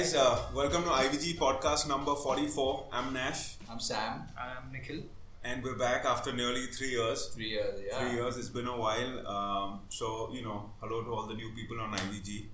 What's going on, guys? Uh, welcome to IVG podcast number 44. I'm Nash, I'm Sam. I'm Nikhil. and we're back after nearly three years. Three years, yeah. Three years, it's been a while. Um, so, you know, hello to all the new people on IVG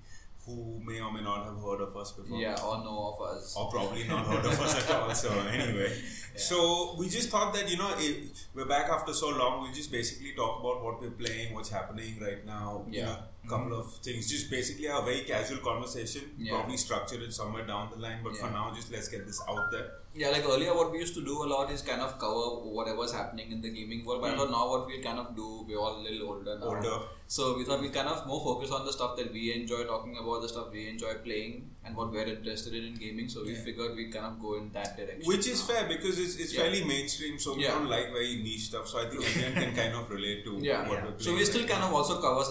who may or may not have heard of us before. Yeah, or know of us. Or probably not heard of us at all. So, anyway. So, we just thought that, you know, if we're back after so long, we'll just basically talk about what we're playing, what's happening right now. You Yeah. know, couple mm-hmm. of things. Just basically a very casual conversation. Yeah. Probably structure it somewhere down the line. But for now, just let's get this out there. Yeah, like earlier, what we used to do a lot is kind of cover whatever's happening in the gaming world. But hmm. thought now what we kind of do, we're all a little older now. Older. So we thought we kind of more focus on the stuff that we enjoy talking about, the stuff we enjoy playing, and what we're interested in in gaming. So we Yeah. figured we kind of go in that direction. Which is now. fair because it's, it's Yeah. fairly mainstream, so we Yeah. don't like very niche stuff. So I think everyone can kind of relate to Yeah. what we're playing. So we still kind of also cover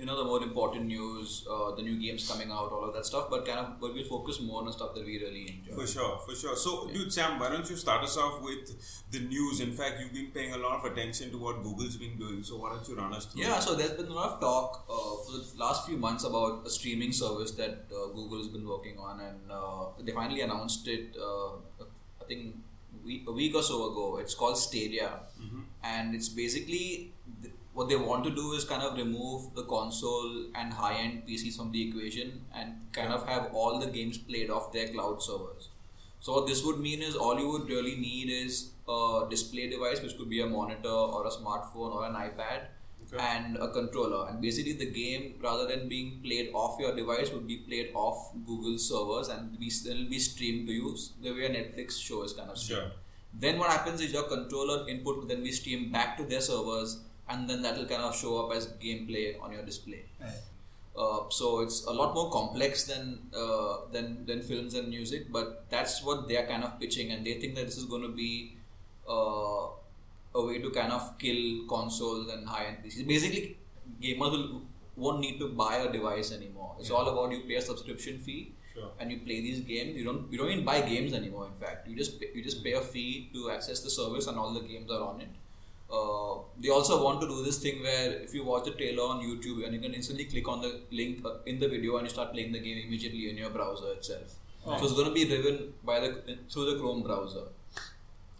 you know the more important news, uh, the new games coming out, all of that stuff. But kind of but we'll focus more on stuff that we really enjoy. For sure, for sure. So, Yeah. dude, Sam, why don't you start us off with the news? In fact, you've been paying a lot of attention to what Google's been doing. So, why don't you run us through? Yeah, so there's been a lot of talk uh, for the last few months about a streaming service that uh, Google has been working on, and uh, they finally announced it. Uh, I think week, a week or so ago. It's called Stadia, Mhm. and it's basically what they want to do is kind of remove the console and high-end PCs from the equation and kind of have all the games played off their cloud servers. So what this would mean is all you would really need is a display device, which could be a monitor or a smartphone or an iPad, Okay. and a controller. And basically, the game, rather than being played off your device, would be played off Google servers and be then be streamed to you the way a Netflix show is kind of streamed. Sure. Then what happens is your controller input will then be streamed back to their servers, and then that will kind of show up as gameplay on your display. Uh, so it's a lot more complex than uh, than than films and music, but that's what they are kind of pitching, and they think that this is going to be uh, a way to kind of kill consoles and high-end PCs. Basically, gamers will won't need to buy a device anymore. It's all about you pay a subscription fee Sure. and you play these games. You don't you don't even buy games anymore. In fact, you just pay, you just pay a fee to access the service, and all the games are on it. Uh, they also want to do this thing where if you watch the trailer on YouTube and you can instantly click on the link uh, in the video and you start playing the game immediately in your browser itself. So it's going to be driven by the through the Chrome browser.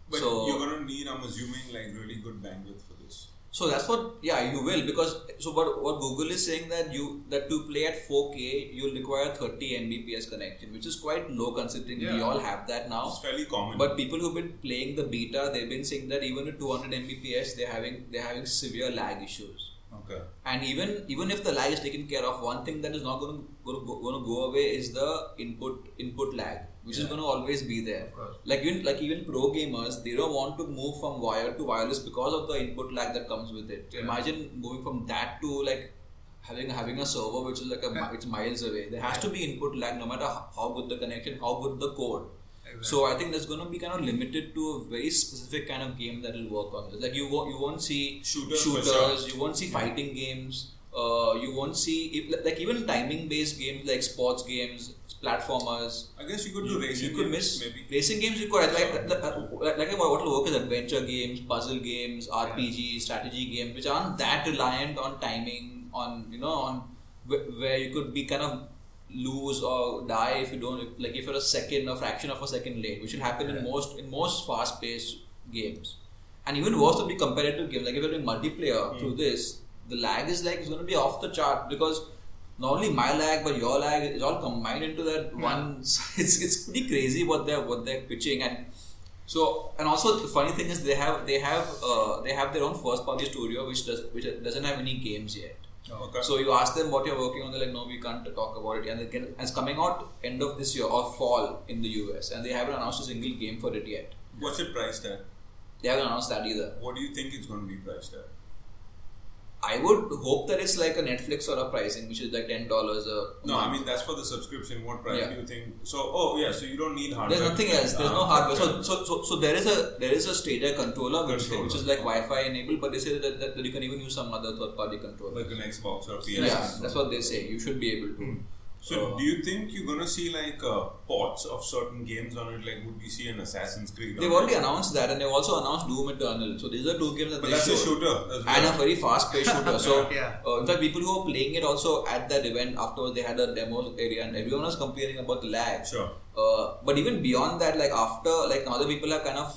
But so you're going to need, I'm assuming, like really good bandwidth for this. So that's what yeah you will because so what what Google is saying that you that to play at 4K you'll require 30 Mbps connection which is quite low considering we all have that now. It's fairly common. But people who've been playing the beta, they've been saying that even at 200 Mbps, they're having they're having severe lag issues. okay. And even even if the lag is taken care of, one thing that is not going to, going to go away is the input input lag, which is going to always be there. Like even like even pro gamers, they don't want to move from wired to wireless because of the input lag that comes with it. Yeah. Imagine moving from that to like having having a server which is like a mi- it's miles away. There has to be input lag no matter how- good the connection, how good the code. So I think that's going to be kind of limited to a very specific kind of game that will work on this. Like you won't you won't see Shooters you won't see fighting games. Uh, you won't see if, like even timing based games like sports games, platformers. I guess you could do You, racing you could games, miss maybe. racing games. You could like like, like, what will work is adventure games, puzzle games, RPG, strategy games, which aren't that reliant on timing, on you know on wh- where you could be kind of lose or die if you don't like if you're a second or fraction of a second late, which will happen in most in most fast paced games. And even worse would be competitive games. Like if you're doing multiplayer through this, the lag is like it's going to be off the chart because not only my lag but your lag is all combined into that one. It's it's pretty crazy what they're what they're pitching and so and also the funny thing is they have they have uh, they have their own first party studio which does which doesn't have any games yet. Okay. So you ask them what you're working on, they're like, no, we can't talk about it. And again, it's coming out end of this year or fall in the US, and they haven't announced a single game for it yet. What's it priced at? They haven't announced that either. What do you think it's going to be priced at? I would hope that it's like a Netflix sort of pricing, which is like ten dollars a No, I mean that's for the subscription. What price Yeah. do you think? So, oh yeah, so you don't need hardware. There's nothing else. There's no Ah, hardware. So, okay. so, so, so there is a there is a Stadia controller, which, Controller. which is like Wi-Fi enabled, but they say that, that, that you can even use some other third party controller. like an Xbox or PS. yeah, that's what they say. You should be able to. So, Uh, do you think you're gonna see like uh, ports of certain games on it? Like, would we see an Assassin's Creed? They've already announced that, and they've also announced Doom Eternal. So these are two games that But they that's a shooter as well. and a very fast-paced shooter. So, Yeah. uh, in fact, people who were playing it also at that event afterwards, they had a demo area, and everyone was complaining about the lag. Sure. Uh, but even beyond that, like after, like now other people have kind of,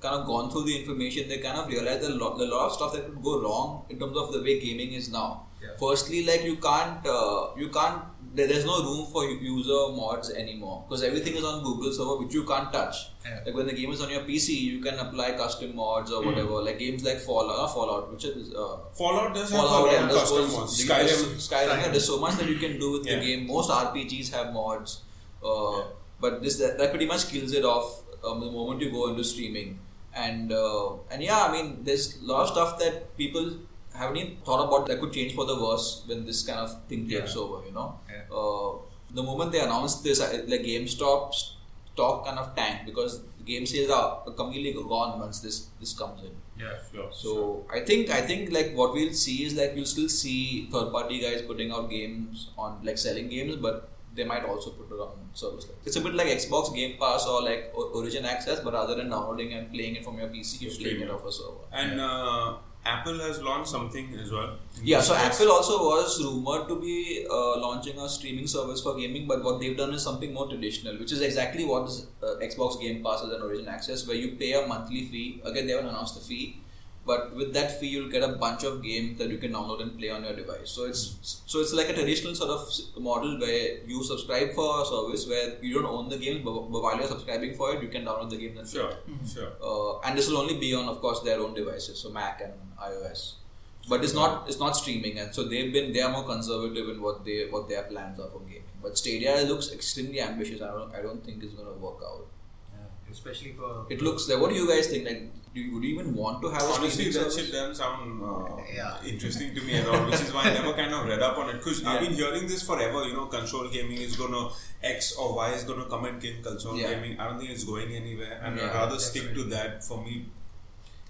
kind of gone through the information, they kind of realized that a lot, a lot of stuff that could go wrong in terms of the way gaming is now. Yeah. Firstly, like you can't, uh, you can't. There, there's no room for user mods anymore because everything is on Google server, which you can't touch. Yeah. Like when the game is on your PC, you can apply custom mods or whatever. Like games like Fallout, not Fallout, which is uh, Fallout does have Fallout a lot and of custom those- mods. there's- Skyrim. Skyrim. Yeah, there's so much that you can do with Yeah. the game. Most RPGs have mods, uh, Yeah. but this that, that pretty much kills it off um, the moment you go into streaming. And uh, and yeah, I mean, there's a lot of stuff that people haven't even thought about that could change for the worse when this kind of thing takes Yeah. over. You know, Yeah. uh, the moment they announced this, like GameStop stock kind of tanked because game sales are completely gone once this this comes in. Yeah. Sure. So I think I think like what we'll see is like you'll still see third party guys putting out games on like selling games, but they might also put it on service. It's a bit like Xbox Game Pass or like Origin Access, but rather than downloading and playing it from your PC, you're playing it off a server. And uh, Apple has launched something as well. Yeah, so Yes. Apple also was rumored to be uh, launching a streaming service for gaming, but what they've done is something more traditional, which is exactly what uh, Xbox Game Pass is and Origin Access, where you pay a monthly fee. Again, they haven't announced the fee, but with that fee, you'll get a bunch of games that you can download and play on your device. So it's so it's like a traditional sort of model where you subscribe for a service where you don't own the game, but, while you're subscribing for it, you can download the game and play Sure. it. Sure. Uh, and this will only be on, of course, their own devices, so Mac and iOS. But it's not it's not streaming, and so they've been they are more conservative in what they what their plans are for gaming. But Stadia looks extremely ambitious. I don't I don't think it's going to work out. Yeah. Especially for It looks like what do you guys think? Like, do you, would you even want to have a Honestly, streaming that service? shit doesn't sound uh, Yeah. interesting to me at all, which is why I never kind of read up on it. Because I've been hearing this forever. You know, console gaming is gonna X or Y is gonna come and kill console Yeah. gaming. I don't think it's going anywhere, and Yeah, I'd rather stick to that. For me,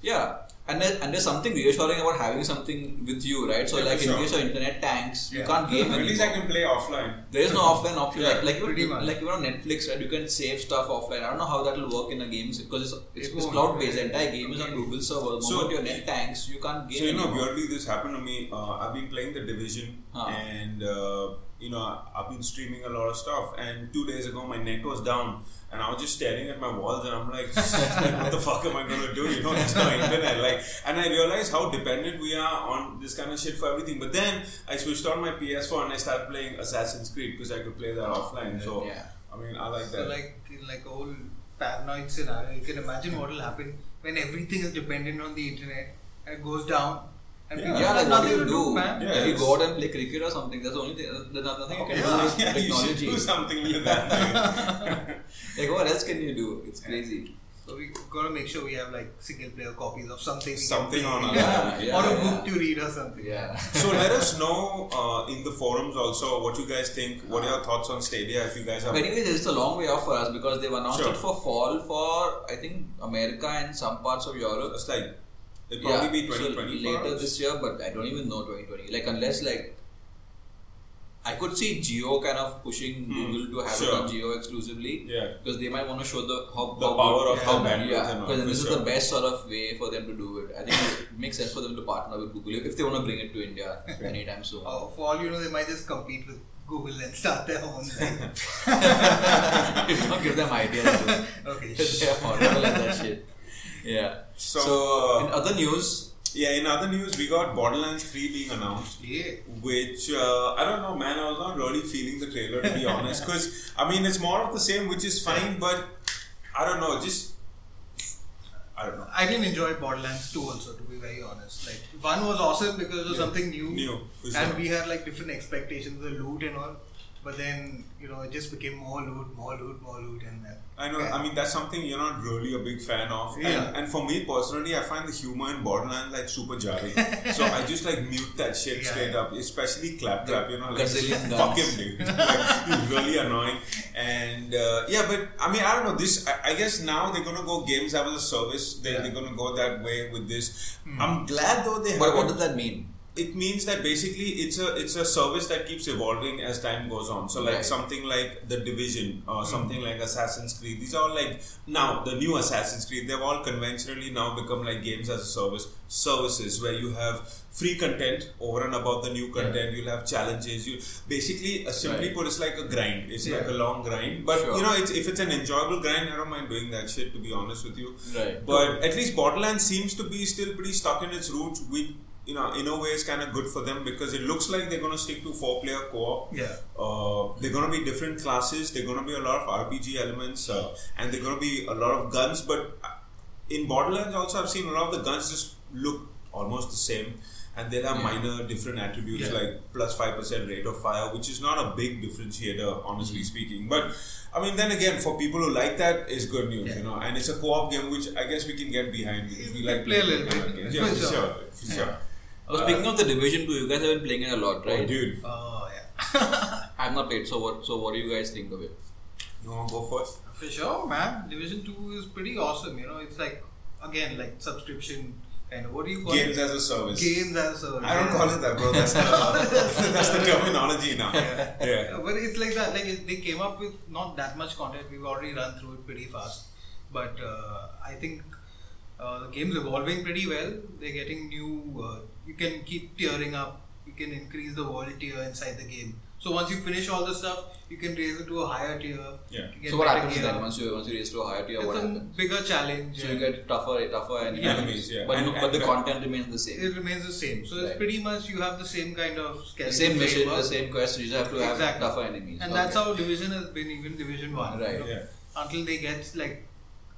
Yeah, and there, and there's something reassuring about having something with you, right? So Yeah, like in sure. case your internet tanks, you can't game at least I can play offline. There is no offline option. Yeah, like like pretty you, like even on Netflix, right? You can save stuff offline. I don't know how that will work in a game because it's, it's, It it's cloud based. The entire game is on Google server. The So- moment your net tanks, you can't game So you know, anymore. weirdly, this happened to me. Uh, I've been playing the Division, Huh. and uh, you know, I've been streaming a lot of stuff. And two days ago, my net was down, and I was just staring at my walls, and I'm like, "What the fuck am I gonna do?" You know, there's no internet. Like, and I realized how dependent we are on this kind of shit for everything. But then I switched on my PS4 and I started playing Assassin's Creed because I could play that offline. So Yeah. I mean, I like So that. like in like a whole paranoid scenario, you can imagine what will happen when everything is dependent on the internet and it goes down. And Yeah. people Yeah, have like what nothing you to do? man. Yeah. Like you go out and play cricket or something. That's the only thing. There's nothing you can do Yeah. with yeah, you should do something with that. like what else can you do? It's crazy. So we gotta make sure we have like single player copies of something. Something play. on our- Yeah, yeah, or a book to read or something. Yeah. So let us know uh, in the forums also what you guys think. What are your thoughts on Stadia? If you guys have But anyways, it's a long way off for us because they've announced Sure. it for fall for I think America and some parts of Europe. It's like it'll probably be 2020 for later us. this year, but I don't even know 2020. Like unless like I could see Jio kind of pushing Hmm, Google to have sure. it on Jio exclusively. Yeah. because they might want to show the how The how power good- of how the bandwidth yeah because for this is the best sort of way for them to do it. I think it makes sense for them to partner with Google if they want to bring it to India anytime soon. Oh, for all you know, they might just compete with Google and start their own. thing. don't give them ideas. okay. They're horrible at that shit. Yeah. So, So, uh, in other news, Yeah, in other news, we got Borderlands 3 being announced, Yeah. which uh, I don't know, man. I was not really feeling the trailer to be honest, because I mean it's more of the same, which is fine, but I don't know, just I don't know. I didn't enjoy Borderlands 2 also, to be very honest. Like, one was awesome because it was Yeah. something new. New, And sure. we had like different expectations, the loot and all. But then, you know, it just became more loot, more loot, more loot, and uh, I know. I mean, that's something you're not really a big fan of. Yeah. And, and for me personally, I find the humor in Borderlands like super jarring. so I just like mute that shit Yeah. straight up, especially Claptrap. You know, like Gazillion fuck him, dude. like, really annoying. And uh, yeah, but I mean, I don't know. This, I, I guess now they're gonna go games as a service. They, Yeah. They're gonna go that way with this. Hmm. I'm glad though they but what does that mean? It means that basically it's a it's a service that keeps evolving as time goes on. So like Right. something like the Division or something like Assassin's Creed. These are all like now the new Assassin's Creed. They've all conventionally now become like games as a service services where you have free content over and above the new content. You'll have challenges. You basically uh, simply Right. put it's like a grind. It's like a long grind. But Sure. you know, it's, if it's an enjoyable grind, I don't mind doing that shit. To be honest with you. Right. But at least Borderlands seems to be still pretty stuck in its roots. We, you know, in a way, it's kind of good for them because it looks like they're going to stick to four-player co-op. Yeah. Uh, they're going to be different classes. They're going to be a lot of RPG elements, uh, and they're going to be a lot of guns. But uh, in Borderlands, also, I've seen a lot of the guns just look almost the same. And they'll have Yeah. minor different attributes Yeah. like plus 5% rate of fire, which is not a big differentiator, honestly Mm-hmm. speaking. But I mean, then again, for people who like that, it's good news, Yeah. you know. And it's a co-op game, which I guess we can get behind because we like play a playing little bit. Yeah, For for sure. Sure, was sure. Oh, speaking of the Division 2, you guys have been playing it a lot, right? Oh, dude, Oh yeah. I have not played. So what? So what do you guys think of it? you want to go first? For sure, man. Division Two is pretty awesome. You know, it's like again like subscription kind of. What do you call Games it? as a service. Games as a service. I don't call it that, bro. That's the, that's the terminology now. Yeah. Yeah, but it's like that. Like it- they came up with not that much content. We've already run through it pretty fast. But uh, I think uh, the game's evolving pretty well. They're getting new. Uh, you can keep tiering up. You can increase the world tier inside the game. So once you finish all the stuff, you can raise it to a higher tier. Yeah. So what better happens gear. then once you once you raise to a higher tier? It's What a happens? bigger challenge. So you get tougher, tougher enemies. Enemies, yeah. But And- but the content remains the same. It remains the same. So Right. it's pretty much you have the same kind of The same mission, framework. the same quest. You just have to have tougher enemies. And Okay. that's how Division has been, even Division 1. Right. you know, Yeah. Until they get like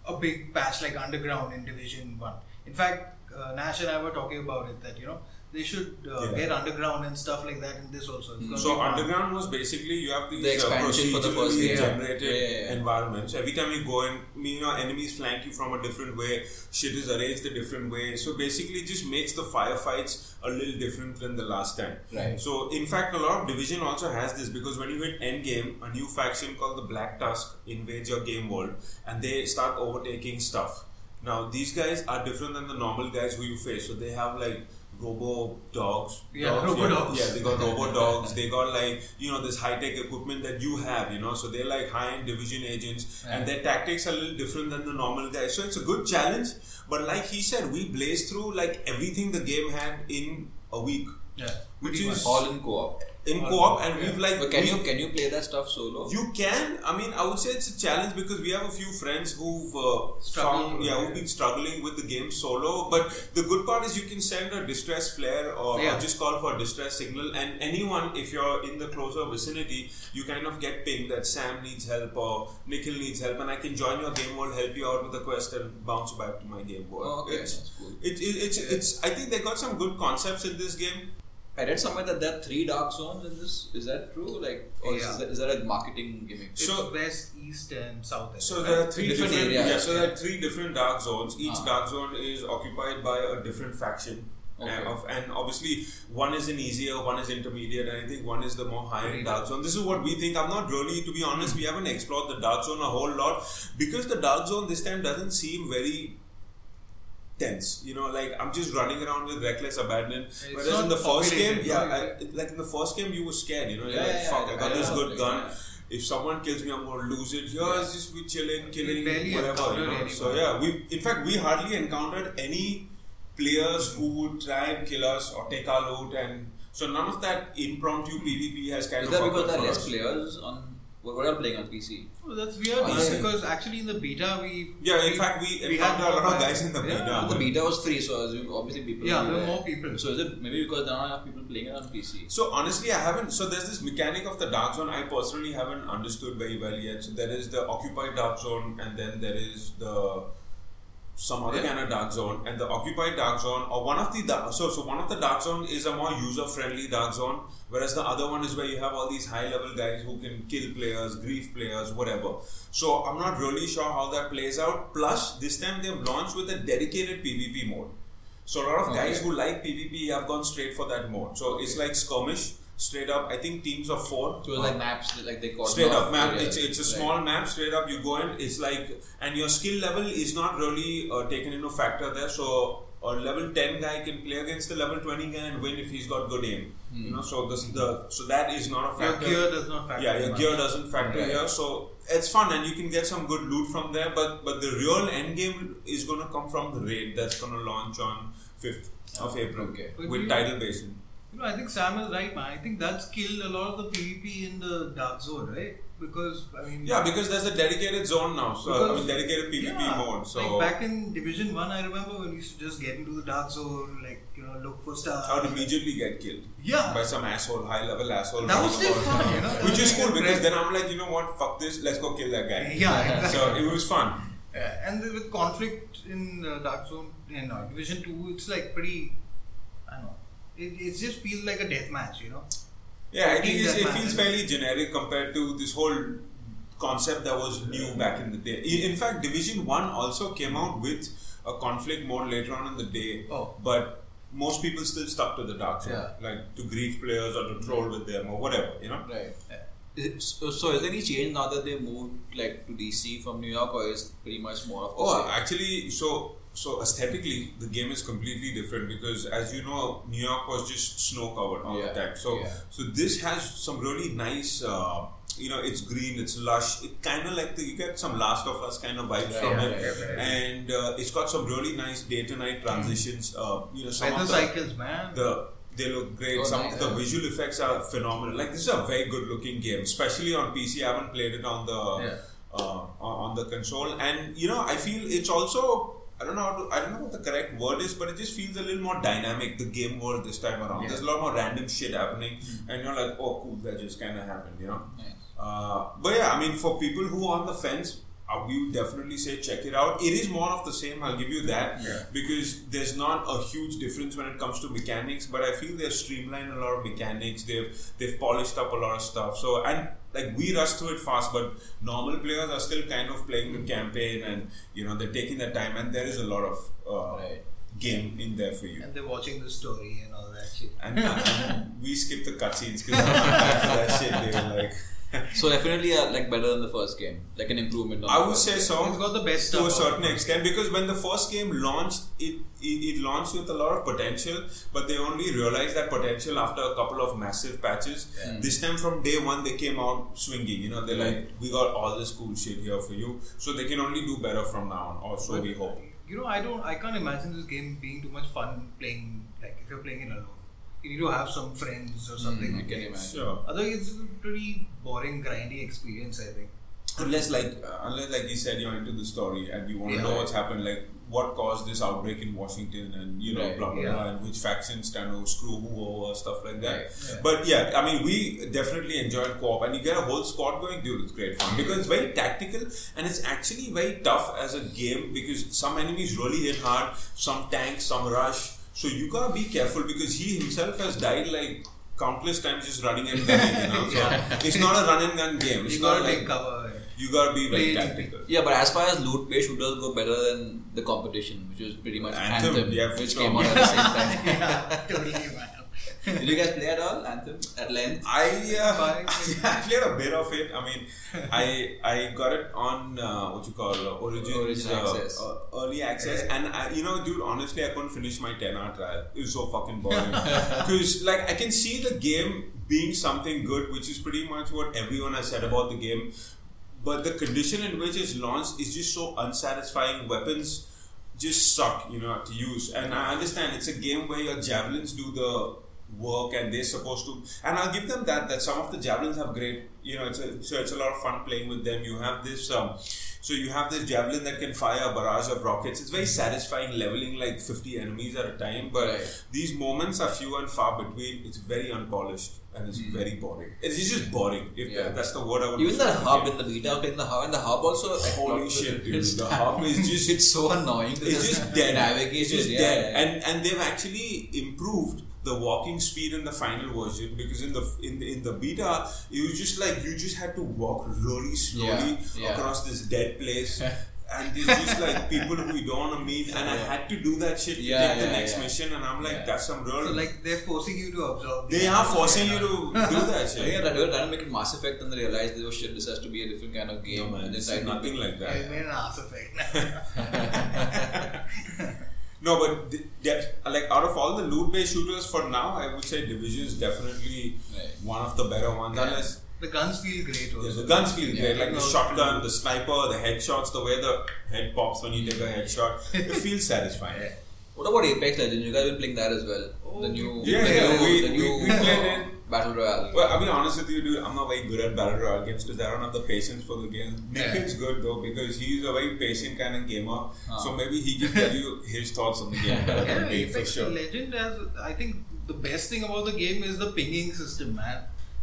a big patch like Underground in Division 1. In fact, uh, Nash and I were talking about it that, you know, they should uh, Yeah. get Underground and stuff like that in this also. It's gonna So underground was basically you have these The expansion uh, for the first procedurally game. generated Yeah, yeah, yeah. environments. Every time you go in, you know, enemies flank you from a different way. Shit is arranged a different way. So basically, it just makes the firefights a little different than the last time. Right. So in fact, a lot of division also has this because when you hit end game, a new faction called the Black Tusk invades your game world and they start overtaking stuff. Now these guys are different than the normal guys who you face. So they have like robo dogs. Yeah, dogs, robo dogs. Yeah, they got robo dogs. They got like you know this high tech equipment that you have. You know, so they're like high end division agents, and their tactics are a little different than the normal guys. So it's a good challenge. But like he said, we blazed through like everything the game had in a week Yeah. which is- much. all in co-op. In co-op, co-op, and yeah. we've like But can we- you can you play that stuff solo? you can. I mean, I would say it's a challenge because we have a few friends who've uh, Struggled found, yeah, who've been struggling with the game solo. But the good part is you can send a distress flare or, or just call for a distress signal, and anyone, if you're in the closer vicinity, you kind of get pinged that Sam needs help or Nikhil needs help, and I can join your game world, help you out with the quest, and bounce back to my game world. Oh, okay, It's, that's cool. it, it, it's, it's. I think they got some good concepts in this game. I read somewhere that there are three dark zones in this. Is that true? Like, or Yeah. is, that, is that a marketing gimmick? It's So- west, east, and south. I So think, there are three Different different, areas, yeah. So yeah. there are three different dark zones. Each Ah. dark zone is occupied by a different faction. Okay. And, of, and obviously, one is an easier, one is intermediate, and I think one is the more high end dark zone. This is what we think. I'm not really, to be honest, we haven't explored the dark zone a whole lot because the dark zone this time doesn't seem very tense. You know, like I'm just running around with reckless abandon. Whereas in the first game, yeah, I, like in the first game, you were scared. You know, Yeah, like, yeah, fuck, yeah, I got yeah, this yeah, good yeah. gun. If someone kills me, I'm going to lose it. Here's just we chilling, killing, whatever. You know? So yeah, we in fact we hardly encountered any players who would try and kill us or take our loot, and so none of that impromptu PvP has kind Is of that because there are less us. players on? What what are you playing on PC? Oh, that's weird I man, see. because actually in the beta we Yeah, in we- fact, we we had a lot of guys in the yeah. beta. the beta was free, so I assume obviously people. Yeah, there were more people. So is it maybe because there are not enough people playing it on PC? So honestly, I haven't. So there's this mechanic of the dark zone I personally haven't understood very well yet. So there is the occupied dark zone, and then there is the some other Yeah. kind of dark zone, and the occupied dark zone, or one of the dark, so so one of the dark zone is a more user friendly dark zone, whereas the other one is where you have all these high level guys who can kill players, grief players, whatever. So I'm not really sure how that plays out. Plus, this time they've launched with a dedicated PvP mode. So a lot of guys Okay. who like PvP have gone straight for that mode. So it's like skirmish, straight up. I think teams of four. So it's like maps, like they call Straight up map. areas. It's it's a Right. small map. Straight up, you go in. It's like, and your skill level is not really uh, taken into factor there. So or level 10 guy can play against the level 20 guy and win if he's got good aim. You know, so this the so that is not a factor. Your factor. gear does not factor. yeah, your much. gear doesn't factor Right. here, so it's fun and you can get some good loot from there. But but the real end game is going to come from the raid that's going to launch on 5th of April Okay. With you- Tidal Basin. You know, I think Sam is right, man. I think that's killed a lot of the PvP in the dark zone, right? Because I mean, Yeah, because there's a dedicated zone now, so I mean dedicated PvP yeah, mode. So like back in Division One, I remember when we used to just get into the dark zone, like you know, look for stars. I would immediately get killed. Yeah. By some asshole, high level asshole. That was still fun, you know? Which is cool because then I'm like, you know what, fuck this, let's go kill that guy. Yeah, exactly. So it was fun. Yeah, and with conflict in uh, Dark Zone in uh, Division Two, it's like pretty. I don't know. It, it just feels like a death match, you know. Yeah, I think it's, it feels fairly generic compared to this whole concept that was new back in the day. In in fact, Division 1 also came out with a conflict mode later on in the day, Oh. but most people still stuck to the dark zone, Yeah. like to grief players or to troll with them or whatever, you know? Right. Is- So, so is there any change now that they moved like to DC from New York, or is pretty much more of Oh, same? actually, so so aesthetically, the game is completely different because, as you know, New York was just snow covered all Yeah, the time. So yeah. so this has some really nice. Uh, you know, it's green, it's lush. It kind of like the you get some Last of Us kind of vibes Right, from right, it, right, right. and uh, it's got some really nice day to night transitions. Uh, you know, some Weather of the, cycles, man. the they look great. Oh, Some nice. of the visual effects are phenomenal. Like this is a very good looking game, especially on PC. I haven't played it on the Yeah. uh, on on the console, and you know I feel it's also. I don't know. How to, I don't know what the correct word is, but it just feels a little more dynamic. The game world this time around. Yeah. There's a lot more random shit happening, and you're like, "Oh, cool! That just kind of happened," you know. Nice. Uh, but yeah, I mean, for people who are on the fence, uh, we would definitely say check it out. It is more of the same. I'll give you that Yeah. because there's not a huge difference when it comes to mechanics. But I feel they've streamlined a lot of mechanics. They've they've polished up a lot of stuff. So and like we rush through it fast, but normal players are still kind of playing the campaign, and you know they're taking their time, and there is a lot of uh, Right. game in there for you. and they're watching the story and all that shit. And, and we skip the cutscenes because I'm not for that shit. They were like. So definitely uh, like better than the first game, like an improvement. On I would say game. so. It's got the best to a stuff. certain extent because when the first game launched, it, it it launched with a lot of potential, but they only realized that potential after a couple of massive patches. Yeah. This time, from day one, they came out swinging. You know, they're Right. like, "We got all this cool shit here for you," so they can only do better from now on, or so But, we hope. You know, I don't. I can't imagine this game being too much fun playing. Like if you're playing it alone, you need to have some friends or something. Mm, I can imagine. Sure. Otherwise, it's a pretty boring, grindy experience. I think. Unless, like, uh, unless, like you said, you're into the story and you want to Yeah. know what's happened, like what caused this outbreak in Washington, and you know, Right, blah blah yeah. blah, and which factions to screw who over, stuff like that. Right, yeah. But yeah, I mean, we definitely enjoyed co-op, and you get a whole squad going, dude. It's great fun because it's very tactical, and it's actually very tough as a game because some enemies really hit hard, some tanks, some rush. So you gotta be careful because he himself has died like countless times just running and gunning. You know, so it's not a run and gun game. It's you not gotta like take cover. you gotta be very Play- tactical. Yeah, but as far as loot based shooters go, better than the competition, which was pretty much Anthem, Anthem, yeah, which sure. came out at the same time. yeah, totally, man. Did you guys play at all Anthem at length? I uh. I played a bit of it. I mean, I I got it on uh, what you call uh, Origins Origin uh, access. uh, early access, and I, you know, dude, honestly, I couldn't finish my ten hour trial. It was so fucking boring because like I can see the game being something good, which is pretty much what everyone has said about the game. But the condition in which it's launched is just so unsatisfying. Weapons just suck, you know, to use. And I understand it's a game where your javelins do the work and they're supposed to. And I'll give them that. That some of the javelins have great, you know, it's a, so it's a lot of fun playing with them. You have this. Um, so you have this javelin that can fire a barrage of rockets. It's very satisfying leveling like 50 enemies at a time. But Right. these moments are few and far between. It's very unpolished and it's very boring. It's just boring. If. Yeah. that's the word I would Even the hub in the beta, in the hub, and the hub also. Holy shit, dude. The hub is just- it's so annoying. It's just dead. Navigate It's just it, dead. yeah, yeah. And and they've actually improved the walking speed in the final version because in the in the, in the beta it was just like you just had to walk really slowly Yeah, yeah. across this dead place. And there's just like people who you don't want to meet, and I had to do that shit to Yeah, get the next yeah. mission, and I'm like, Yeah. that's some real. So like they're forcing you to absorb. they are forcing you to do that I shit. think they were trying to make it Mass Effect and they realized, oh shit, this has to be a different kind of game. No man, and they it's tried nothing like Yeah, it that. made an ass effect. No, but th- that, like out of all the loot-based shooters for now, I would say Division is definitely Right. one of the better ones. Yeah. Unless The guns feel great. Also. yeah, the guns feel Yeah. great, like the shotgun, the sniper, the headshots, the way the head pops when you take a headshot, it feels satisfying. What about Apex Legends? You guys been playing that as well? Oh, the new, yeah, the yeah, new, we- the we- new we played it. Battle royale. Well, I'll be honest with you, dude. I'm not very good at battle royale games because I don't have the patience for the game. Nikhil's good though because he's a very patient kind of gamer. Ah. So maybe he can tell you his thoughts on the game Yeah, than me for sure. Legend has. I think the best thing about the game is the pinging system, man.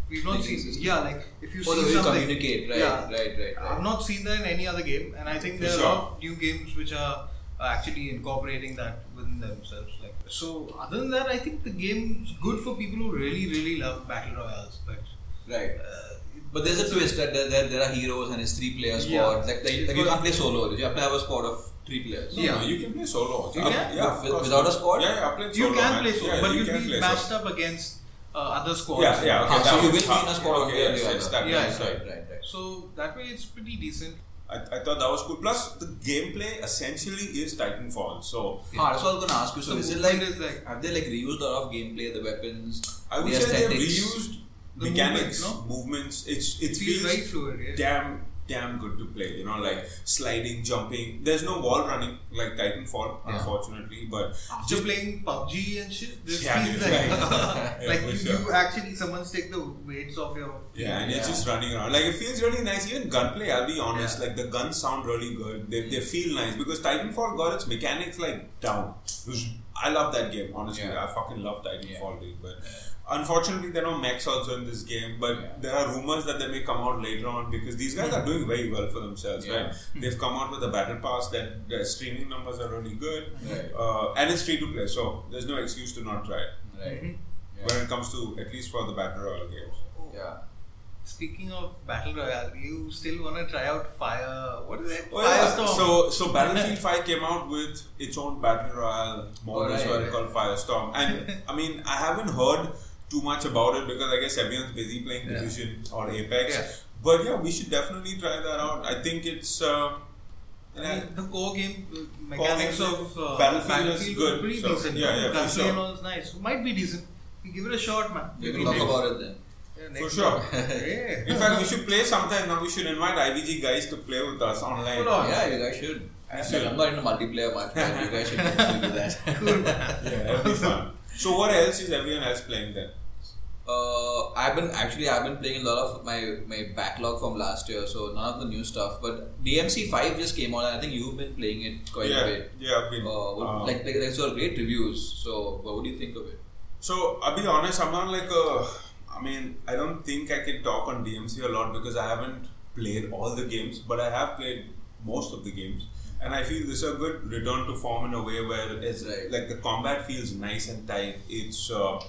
We've not Pinging seen. system. Yeah, like if you Oh, the see you something. communicate, right, yeah, right, right, right. I've not seen that in any other game, and I think For there are a lot of new games which are uh, actually incorporating that within themselves. Like so, other than that, I think the game's good for people who really, really love battle royales. But right. uh, But there's a twist that there, there, there are heroes and it's three player squad. Yeah. Like, like, like you can't play solo. You have to have a squad of three players. No, Yeah. no, you can play solo. Also. You Uh, can? Yeah, of With- without a squad? Yeah, yeah, I played you can man. play solo, Yeah, but you you'll be matched solo. up against uh, other squads. Yeah, yeah. Okay, so you will was- be in a squad okay, one way or yes, the yes, other. that Yeah, makes right, sense. right, right. So that way, it's pretty decent. I, I thought that was cool. Plus, the gameplay essentially is Titanfall. So, Ah, that's what I was gonna ask you. So, The is it like, is like- have they like reused a lot of gameplay, the weapons, I would the say they've aesthetics? reused The mechanics, movement, movements. It's it It feels feels very fluid. Yeah. damn damn good to play. You know, like sliding, jumping. There's no wall running like Titanfall, Yeah. unfortunately. But After playing PUBG and shit, this Yeah, feels dude, like, Yeah, like for you, sure. you actually someone's take the weights off your. Yeah, and it's Yeah. just running around. Like it feels really nice. Even gunplay, I'll be honest. Yeah. Like the guns sound really good. They, they mm. feel nice because Titanfall got its mechanics like down. It I love that game. Honestly, Yeah. I fucking love Titanfall, Yeah. dude. But unfortunately, there are no mechs also in this game. But Yeah. there are rumors that they may come out later on because these guys are doing very well for themselves. Yeah. Right? They've come out with a battle pass that their streaming numbers are really good, Right. uh, and it's free to play. So there's no excuse to not try it Right. Mhm. Yeah. when it comes to at least for the battle royale games. yeah. Speaking of battle royale, you still want to try out Fire? What is it? Oh, yeah. Firestorm. So, so Battlefield 5 came out with its own battle royale mode Oh, as right, well right. called Firestorm. And I mean, I haven't heard too much about it because I guess everyone's busy playing Yeah. Division or Apex. Yeah. But yeah, we should definitely try that out. I think it's. Uh, I mean, the core game uh, mechanics game of uh, Battlefield is were good, pretty so, decent. yeah, yeah, for Gunplay sure. and all is nice. Might be decent. You give it a shot, man. We Maybe can talk about it then. yeah, for sure. yeah. In fact, we should play sometime now. We should invite IVG guys to play with us online. Hold on. Yeah, you guys should. should. I'm not into multiplayer much, but you guys should do that. Cool. Yeah, that'd be fun. So, what else is everyone else playing then? Uh, I've been actually I've been playing a lot of my my backlog from last year, so none of the new stuff. But DMC Five just came out, and I think you've been playing it quite yeah, a bit. yeah, I've been. Uh, what- uh, like like there's great reviews. So what do you think of it? So I'll be honest, I'm not like a. I mean, I don't think I can talk on DMC a lot because I haven't played all the games, but I have played most of the games, and I feel this is a good return to form in a way where it's Right. like the combat feels nice and tight. It's. Uh,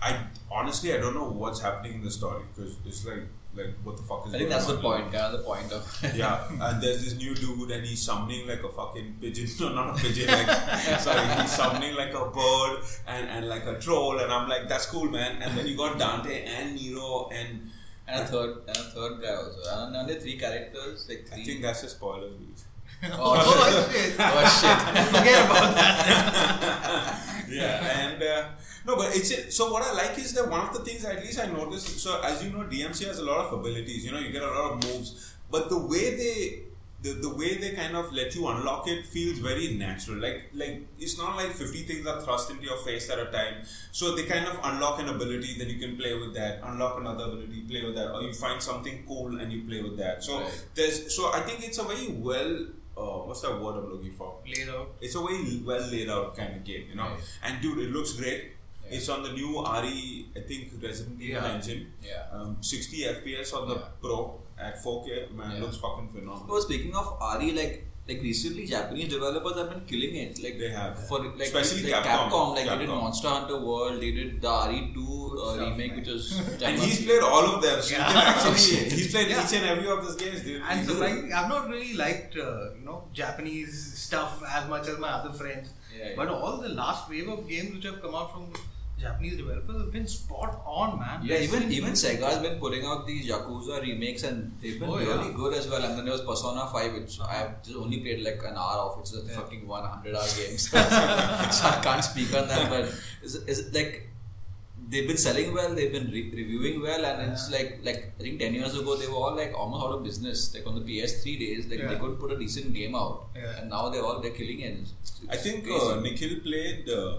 I honestly I don't know what's happening in the story because it's like like what the fuck is. I think that's the on? point. Kind of the point of yeah, and there's this new dude, and he's summoning like a fucking pigeon. No, not a pigeon. Like, sorry, he's summoning like a bird and, and like a troll, and I'm like, that's cool, man. And then you got Dante and Nero, and and a third and a third guy also. And are there three characters? Like I think that's a spoiler. dude. Oh, Oh, shit. oh shit! Forget about that. yeah, and uh, no, but it's it. So what I like is that one of the things at least I noticed. So as you know, DMC has a lot of abilities. You know, you get a lot of moves, but the way they the, the way they kind of let you unlock it feels very natural. Like like it's not like fifty things are thrust into your face at a time. So they kind of unlock an ability, then you can play with that. Unlock another ability, play with that, or you find something cool and you play with that. So Right. there's so I think it's a very well. Uh, what's that word I'm looking for? Laid out. It's a very well laid out kind of game, you know. Right. And dude, it looks great. Yeah. It's on the new RE, I think Resident Evil Yeah. engine. Yeah. Um, 60 FPS on the Yeah. Pro at 4K. Man, Yeah. looks fucking phenomenal. Oh, speaking of RE, like like recently, Japanese developers have been killing it. Like They have. for like Especially like Capcom. Capcom. Like they did Monster Hunter World. They did the RE2 uh, stuff, remake, man. which was And he's played all of them, so Yeah. actually Oh, he's played Yeah. each and every of those games, dude. And so, like, I've not really liked, uh, you know, Japanese stuff as much as my other friends. Yeah, yeah. But all the last wave of games which have come out from Japanese developers have been spot on, man. Yeah, even even Sega's been putting out these Yakuza remakes and they've been Oh, yeah. really good as well. And then there was Persona 5, which I have just only played like an hour of. It's a Yeah. fucking 100 hour game. so I can't speak on that, but is, is like they've been selling well, they've been re- reviewing well, and it's like like I think 10 years ago they were all like almost out of business. Like on the PS3 days, like they couldn't put a decent game out, Yeah. and now they're all they're killing it. It's- I think crazy. uh, Nikhil played uh,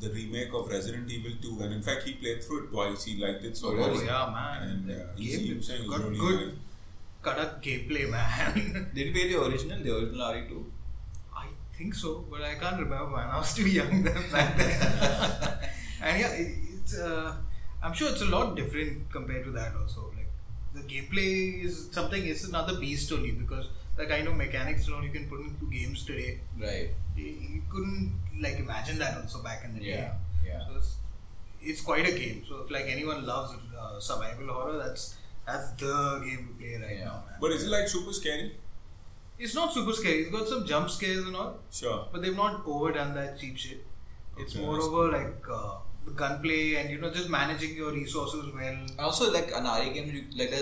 the remake of Resident Evil 2, and in fact, he played through it twice. He liked it so Oh, much. Oh, yeah, man. And The uh, he game saying got really good, nice. Kadak gameplay, man. Did you play the original, the original E RE2? I think so, but I can't remember, man. I was too young then back then. and yeah, it, it's. Uh, I'm sure it's a lot different compared to that also. Like the gameplay is something. It's another beast only because the kind of mechanics you know you can put into games today. Right. You, you couldn't like imagine that also back in the Yeah. day. Yeah. So it's, it's quite a game. So if like anyone loves uh, survival horror, that's that's the game to play right Yeah. now, man. But is it like super scary? It's not super scary. It's got some jump scares and all, Sure. but they've not overdone that cheap shit. It's Okay, more that's over like uh, the gunplay and you know just managing your resources well. Also, like an RE game, you, like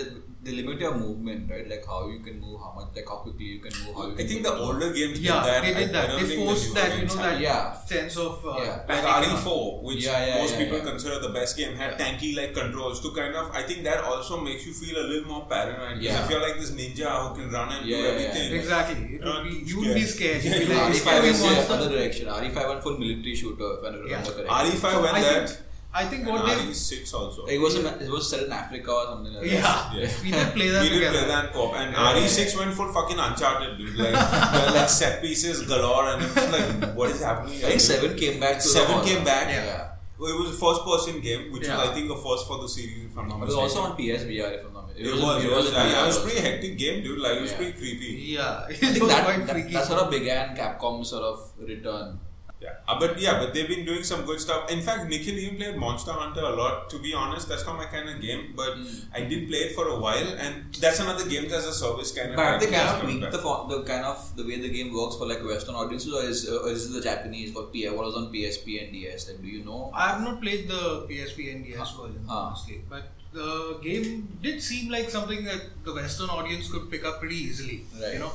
they, they limit your movement, right? Like how you can move, how much, like how quickly you can move. How you I can think the move. older games did Yeah, that. they did that. don't They think the forced that you know that. Yeah. sense of uh, Yeah. Like panic and all. RE4, which Yeah, yeah, most yeah, people yeah. consider the best game, had Yeah. tanky like controls to kind of. I think that also makes you feel a little more paranoid. Yeah. if you're like this ninja who can run and Yeah, do yeah, yeah. everything, Exactly. It You're would be, you would be scared. scared. You'd be Yeah, like, RE5 RE5 is the other direction. RE5 went full military shooter, if I remember Yeah. correctly. RE5 went that. Think, I think and what they RE6 also. It was a, it was set in Africa or something like that. yeah, Yeah. we did play that we did together. play that co-op, and Yeah. RE6 went full fucking Uncharted, dude. Like, like set pieces galore, and it was like, what is happening? I think seven came back. To Seven the came back. Yeah. Well, it was a first-person game, which Yeah. was I think a first for the series. If I'm not It was also on PSVR, if I'm not mistaken. It was. It was. in I- VR It was also. pretty hectic game, dude. Like, it was Yeah. pretty creepy. Yeah, I it think was that, quite that, freaky. that sort of began Capcom's sort of return. Yeah, uh, but yeah, but they've been doing some good stuff. In fact, Nikhil even played Monster Hunter a lot. To be honest, that's not my kind of game. But Mm. I did play it for a while, and that's another game as a service kind of. But have they kind of That's tweaked the, the kind of the way the game works for like Western audiences, or is, uh, is it the Japanese what P what was on PSP and DS? Like, do you know? I have not played the PSP and DS version, Ah. honestly. But the game did seem like something that the Western audience could pick up pretty easily. Right. You know?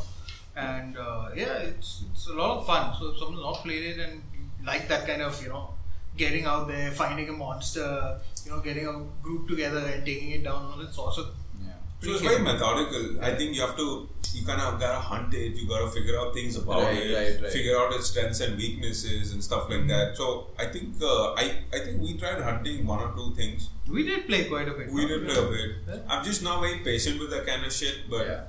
And uh, yeah, it's, it's a lot of fun. So if someone's not played it and you like that kind of, you know, getting out there, finding a monster, you know, getting a group together and taking it down, it's also Yeah. So it's very methodical. I think you have to, you kind of gotta hunt it. You gotta figure out things about Right, it, right, right. figure out its strengths and weaknesses and stuff like that. So I think uh, I I think we tried hunting one or two things. We did play quite a bit. We did play a bit. Yeah. I'm just not very patient with that kind of shit, but. Yeah.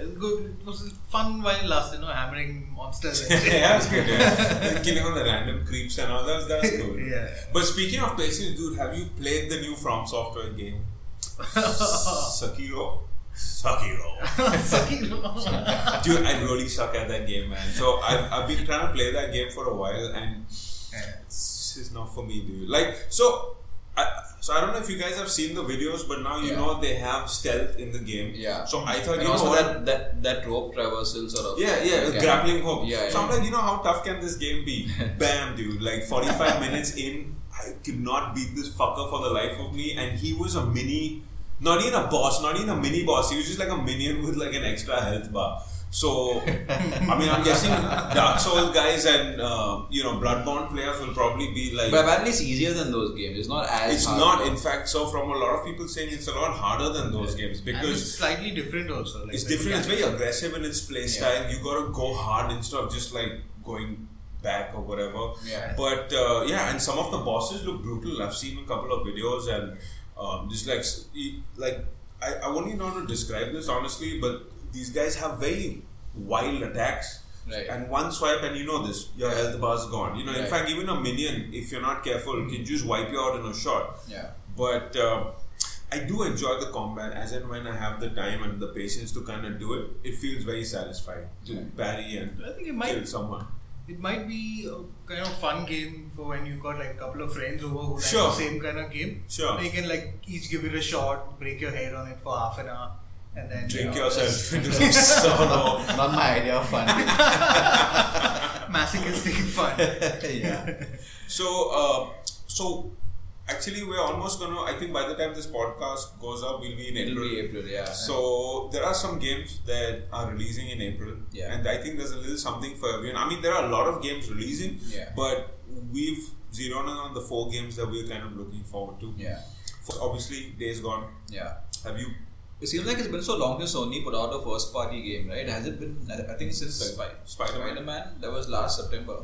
It was good. It was fun while it lasted, you know, hammering monsters. yeah, that's good. Yeah. Killing all the random creeps and all that. That's cool. Yeah. But speaking of patience, dude, have you played the new From Software game, Sekiro? Sekiro. Sekiro. Dude, I really suck at that game, man. So I've, I've been trying to play that game for a while, and it's just not for me, dude. Like, so, I, so I don't know if you guys have seen the videos, but now you Yeah. know they have stealth in the game. Yeah. So I thought, And you know also what? that, that that rope traversal sort of. Yeah, yeah, Okay. grappling hook. Yeah, so I'm like, you know, how tough can this game be? Bam, dude. Like 45 minutes in, I could not beat this fucker for the life of me. And he was a mini, not even a boss, not even a mini boss. He was just like a minion with like an extra health bar. So, I mean, I'm guessing Dark Souls guys and uh, you know Bloodborne players will probably be like. But apparently it's easier than those games. It's not as. it's hard. not, in fact. So, from a lot of people saying it's a lot harder than those games and because it's slightly different also. Like it's different. It's very aggressive in its play style. You gotta go hard instead of just like going back or whatever. Yeah. But uh, yeah, and some of the bosses look brutal. I've seen a couple of videos and um, just like s- like I, I won't even know how to describe this honestly, but these guys have very wild attacks. Right. And one swipe, and you know this, your health bar is gone. You know, in fact, even a minion, if you're not careful, can just wipe you out in a shot. Yeah. But uh, I do enjoy the combat as and when I have the time and the patience to kind of do it. It feels very satisfying to Right. parry and I think it might, kill someone. it might be a kind of fun game for when you've got like a couple of friends over who like Sure. the same kind of game. Sure. You can like each give it a shot, break your head on it for half an hour, and then Drink you know, yourself into some solo. Not my idea of fun. masochistic fun. yeah. So, uh, so actually we're almost gonna. I think by the time this podcast goes up, we'll be in It'll April. be April, yeah. So there are some games that are releasing in April, Yeah. and I think there's a little something for everyone. I mean, there are a lot of games releasing, Yeah. but we've zeroed in on the four games that we're kind of looking forward to. yeah, For- obviously, Days Gone. yeah. Have you? It seems like it's been so long since Sony put out a first party game, right? Has it been? I think since Spider Spider-Man. Man. That was last September.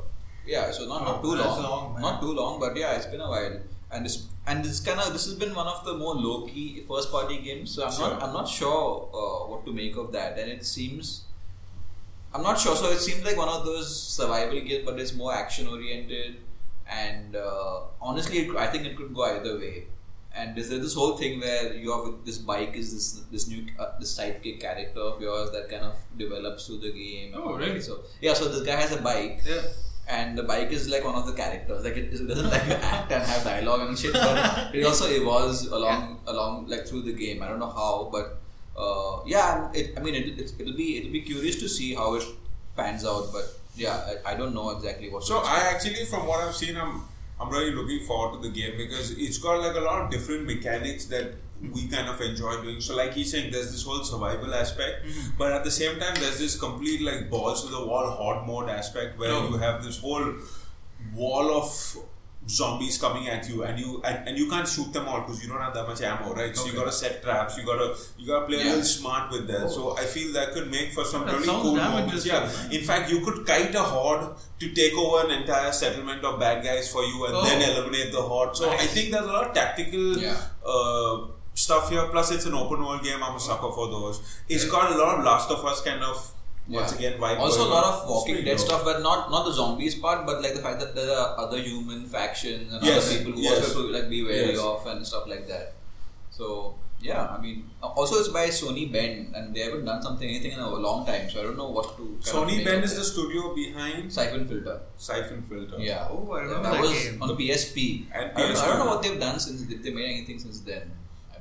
Yeah, so not, not Oh, too long, long, not too long, but yeah, it's been a while. And this and this kind of this has been one of the more low key first party games. So I'm Sure. not I'm not sure uh, what to make of that. And it seems I'm not sure. So it seems like one of those survival games, but it's more action oriented. And uh, honestly, it, I think it could go either way. And there's this whole thing where you have this bike is this this new uh, this sidekick character of yours that kind of develops through the game. Oh, really? So yeah, so this guy has a bike, Yeah. and the bike is like one of the characters. Like it, doesn't like act and have dialogue and shit, but it also evolves along along like through the game. I don't know how, but uh, yeah, it, I mean it, it, it'll be it'll be curious to see how it pans out. But yeah, I, I don't know exactly what. So expect. I actually, from what I've seen, I'm I'm really looking forward to the game because it's got like a lot of different mechanics that we kind of enjoy doing. So, like he's saying, there's this whole survival aspect, Mm-hmm. but at the same time, there's this complete like balls to the wall horde mode aspect where Oh. you have this whole wall of zombies coming at you and you and, and you can't shoot them all because you don't have that much ammo right? So you gotta set traps you gotta you gotta play a little smart with that. So i feel that could make for some That really cool moments yeah. in fact you could kite a horde to take over an entire settlement of bad guys for you and Oh. then eliminate the horde. So i think there's a lot of tactical Yeah. uh, stuff here. Plus it's an open world game. I'm a sucker for those. It's got a lot of last of us kind of once Yeah. again vibe Also, a lot of Walking Dead stuff, but not not the zombies part, but like the fact that there are other human factions and Yes, other people who yes. also have to like be wary Yes. of and stuff like that. So yeah, I mean, also it's by Sony Bend, and they haven't done something anything in a long time, so I don't know what to. Sony make Bend of is the studio behind Siphon Filter. Siphon Filter. Yeah. Oh, I remember that that was game. on the PSP. And I, don't, I don't know what they've done since if they made anything since then.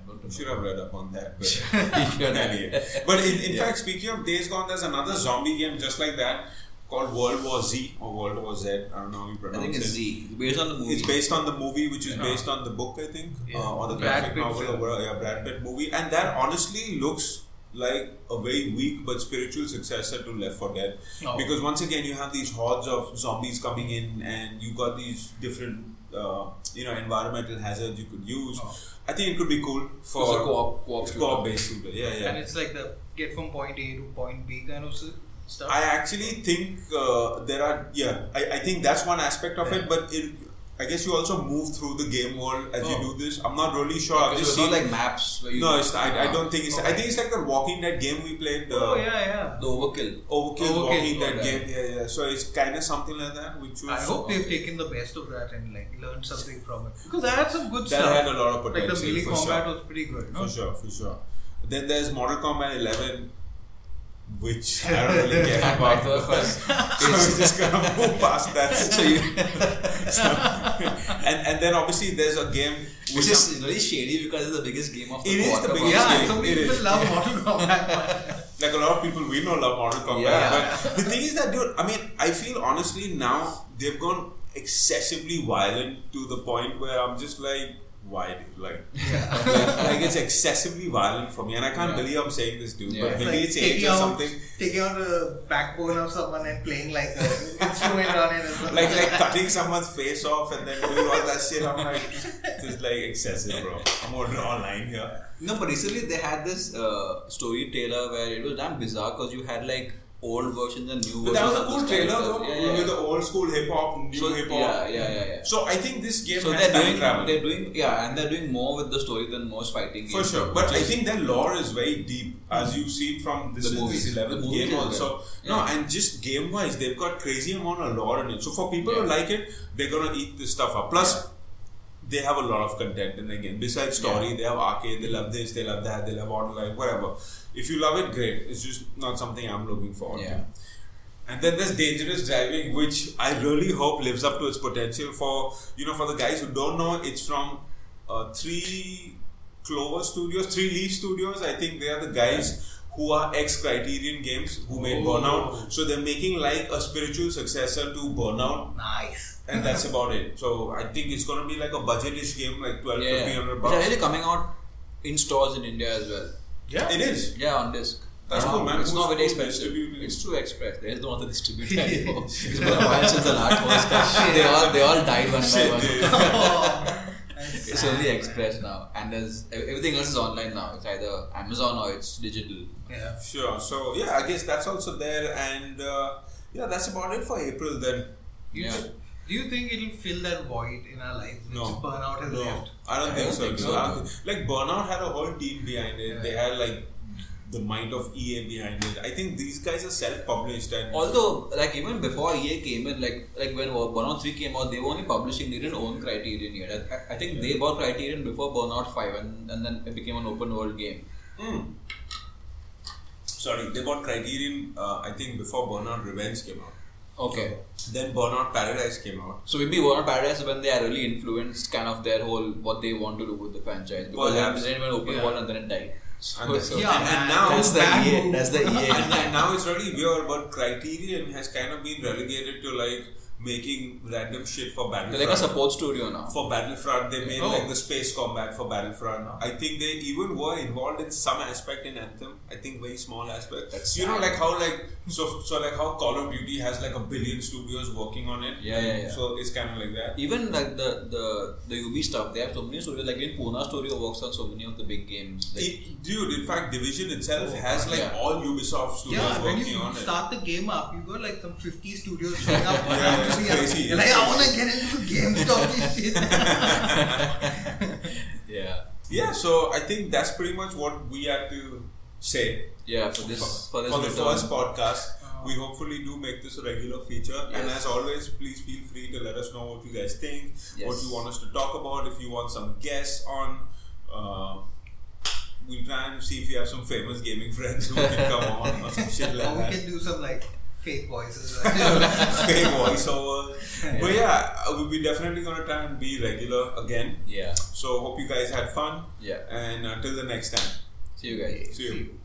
I don't know. Should have read up on that. But, Anyway. but in, in Yeah. fact, speaking of Days Gone, there's another zombie game just like that called World War Z or World War Z. I don't know how you I pronounce think it's it. Z. Based on the movie. It's based on the movie, which is Yeah. based on the book, I think, Yeah. uh, or the Brad graphic Pitt novel, film. or whatever, yeah, Brad Pitt movie, and that honestly looks like a very weak but spiritual successor to Left 4 Dead, Oh. because once again you have these hordes of zombies coming in, and you got these different, uh, you know, environmental hazards you could use. Oh. I think it could be cool for It's a co-op- co-op it's co-op based shooter. Yeah, yeah. And it's like the get from point A to point B kind of s- stuff. I actually think uh, there are yeah. I, I think that's one aspect of Yeah. it, but it, I guess you also move through the game world as you Oh. do this. I'm not really sure. I've just it's not seen like maps. Where you no, it's I, I Ah. don't think it's. I think it's like the Walking Dead game we played. The oh yeah, yeah. The Overkill. Overkill Overkill, Walking Dead yeah. game. Yeah, yeah. So it's kind of something like that, which was. I hope they've taken the best of that and like learned something from it because that had some good that stuff. had a lot of potential. like the melee combat sure. was pretty good. No? For sure, for sure. Then there's Mortal Kombat 11, which I don't really care about. Vice versa. so we're just gonna move past that. So you, So, and and then obviously there's a game which is really shady because it's the biggest game of the It is the biggest Yeah, game. so many It people is. love Mortal Kombat. like a lot of people we know love Mortal Kombat. Yeah. But the thing is that dude, I mean, I feel honestly now they've gone excessively violent to the point where I'm just like, why? Like, like, like it's excessively violent for me, and I can't Yeah. believe I'm saying this, dude. Yeah. But It's maybe like it's age taking or out, something. taking out the backbone of someone and playing like an instrument on it. or something Like like cutting someone's face off and then doing all that shit. I'm like, this is like excessive, bro. I'm gonna draw line here. No, but recently they had this uh, storyteller where it was damn bizarre because you had like old versions and new But versions. that was a cool trailer though, Yeah, yeah. with the old school hip hop, new So, hip hop. yeah, yeah, yeah, yeah. So I think this game So has they're doing, travel. they're doing, yeah, and they're doing more with the story than most fighting games. For sure, but I think their lore is very deep, as you see from this, The is movies. this 11th The game also. well. No, and just game wise, they've got crazy amount of lore in it. So for people who like it, they're gonna eat this stuff up. Plus, they have a lot of content in the game. Besides story, Yeah. they have arcade, they love this, they love that, they love online, whatever. If you love it, great. It's just not something I'm looking for. Yeah. And then there's dangerous driving, which I really hope lives up to its potential. For you know, for the guys who don't know, it's from uh, three Clover Studios, three Leaf Studios. I think they are the guys who are ex Criterion Games who made Oh. Burnout. So they're making like a spiritual successor to Burnout. Nice. and that's about it. So I think it's gonna be like a budgetish game, like 12, Yeah, yeah. 1500 bucks. are really coming out in stores in India as well. Yeah. It is. Yeah, on disc. That's cool, man. It's Who's- not very who's expensive. It's True Express. There's no other distributor anymore. it's been a while since the last one. they all they all died one by one. dude. It's only Express now, and there's everything else is online now. It's either Amazon or it's digital. Yeah. Sure. So yeah, I guess that's also there, and uh, yeah, that's about it for April then. Yeah. Do you think it'll fill that void in our lives No. burnout has No, left? I don't I think don't so. think no. so. I Like Burnout had a whole team behind it. Yeah. They had like the might of EA behind it. I think these guys are self-published and Although, like even before EA came in, like like when Burnout Three came out, they were only publishing. They didn't own Criterion yet. I, I think they bought Criterion before Burnout Five, and, and then it became an open world game. Hmm. Sorry, they bought Criterion. Uh, I think before Burnout Revenge came out. Okay. Then Burnout Paradise came out. So maybe Burnout Paradise when they are really influenced kind of their whole what they want to do with the franchise because Perhaps. they went open Yeah. world and then it died. So, And the- so Yeah, and, and now that's the Bad EA. move. That's the EA. and, and now it's really weird, but Criterion has kind of been relegated to like making random shit for They're Battlefront. like a support studio now. for Battlefront, they made Oh. like the space combat for Battlefront. I think they even were involved in some aspect in Anthem. I think very small aspect. That's you know, like how like so so like how Call of Duty has like a billion studios working on it. Yeah, yeah, yeah. So it's kind of like that. Even like the the the Ubi stuff, they have so many studios. Like in Pune Studio works on so many of the big games. Like, It, dude, in fact, Division itself Oh, has like yeah. all Ubisoft studios Yeah, when working you on it. start the game up, you got like some 50 studios showing up. Yeah, it's You're crazy, You're like, I want to get into GameStop and shit. yeah, Yeah, so I think that's pretty much what we had to say yeah. For this for this for the first podcast. Uh, we hopefully do make this a regular feature. And as always, please feel free to let us know what you guys think, what you want us to talk about, if you want some guests on. Uh, we'll try and see if we have some famous gaming friends who can come on or some shit like or we that. can do some like fake voices. Fake voiceover. But yeah, uh, we'll be definitely going to try and be regular again. Yeah, So hope you guys had fun. yeah. And until the next time, See you guys. see you.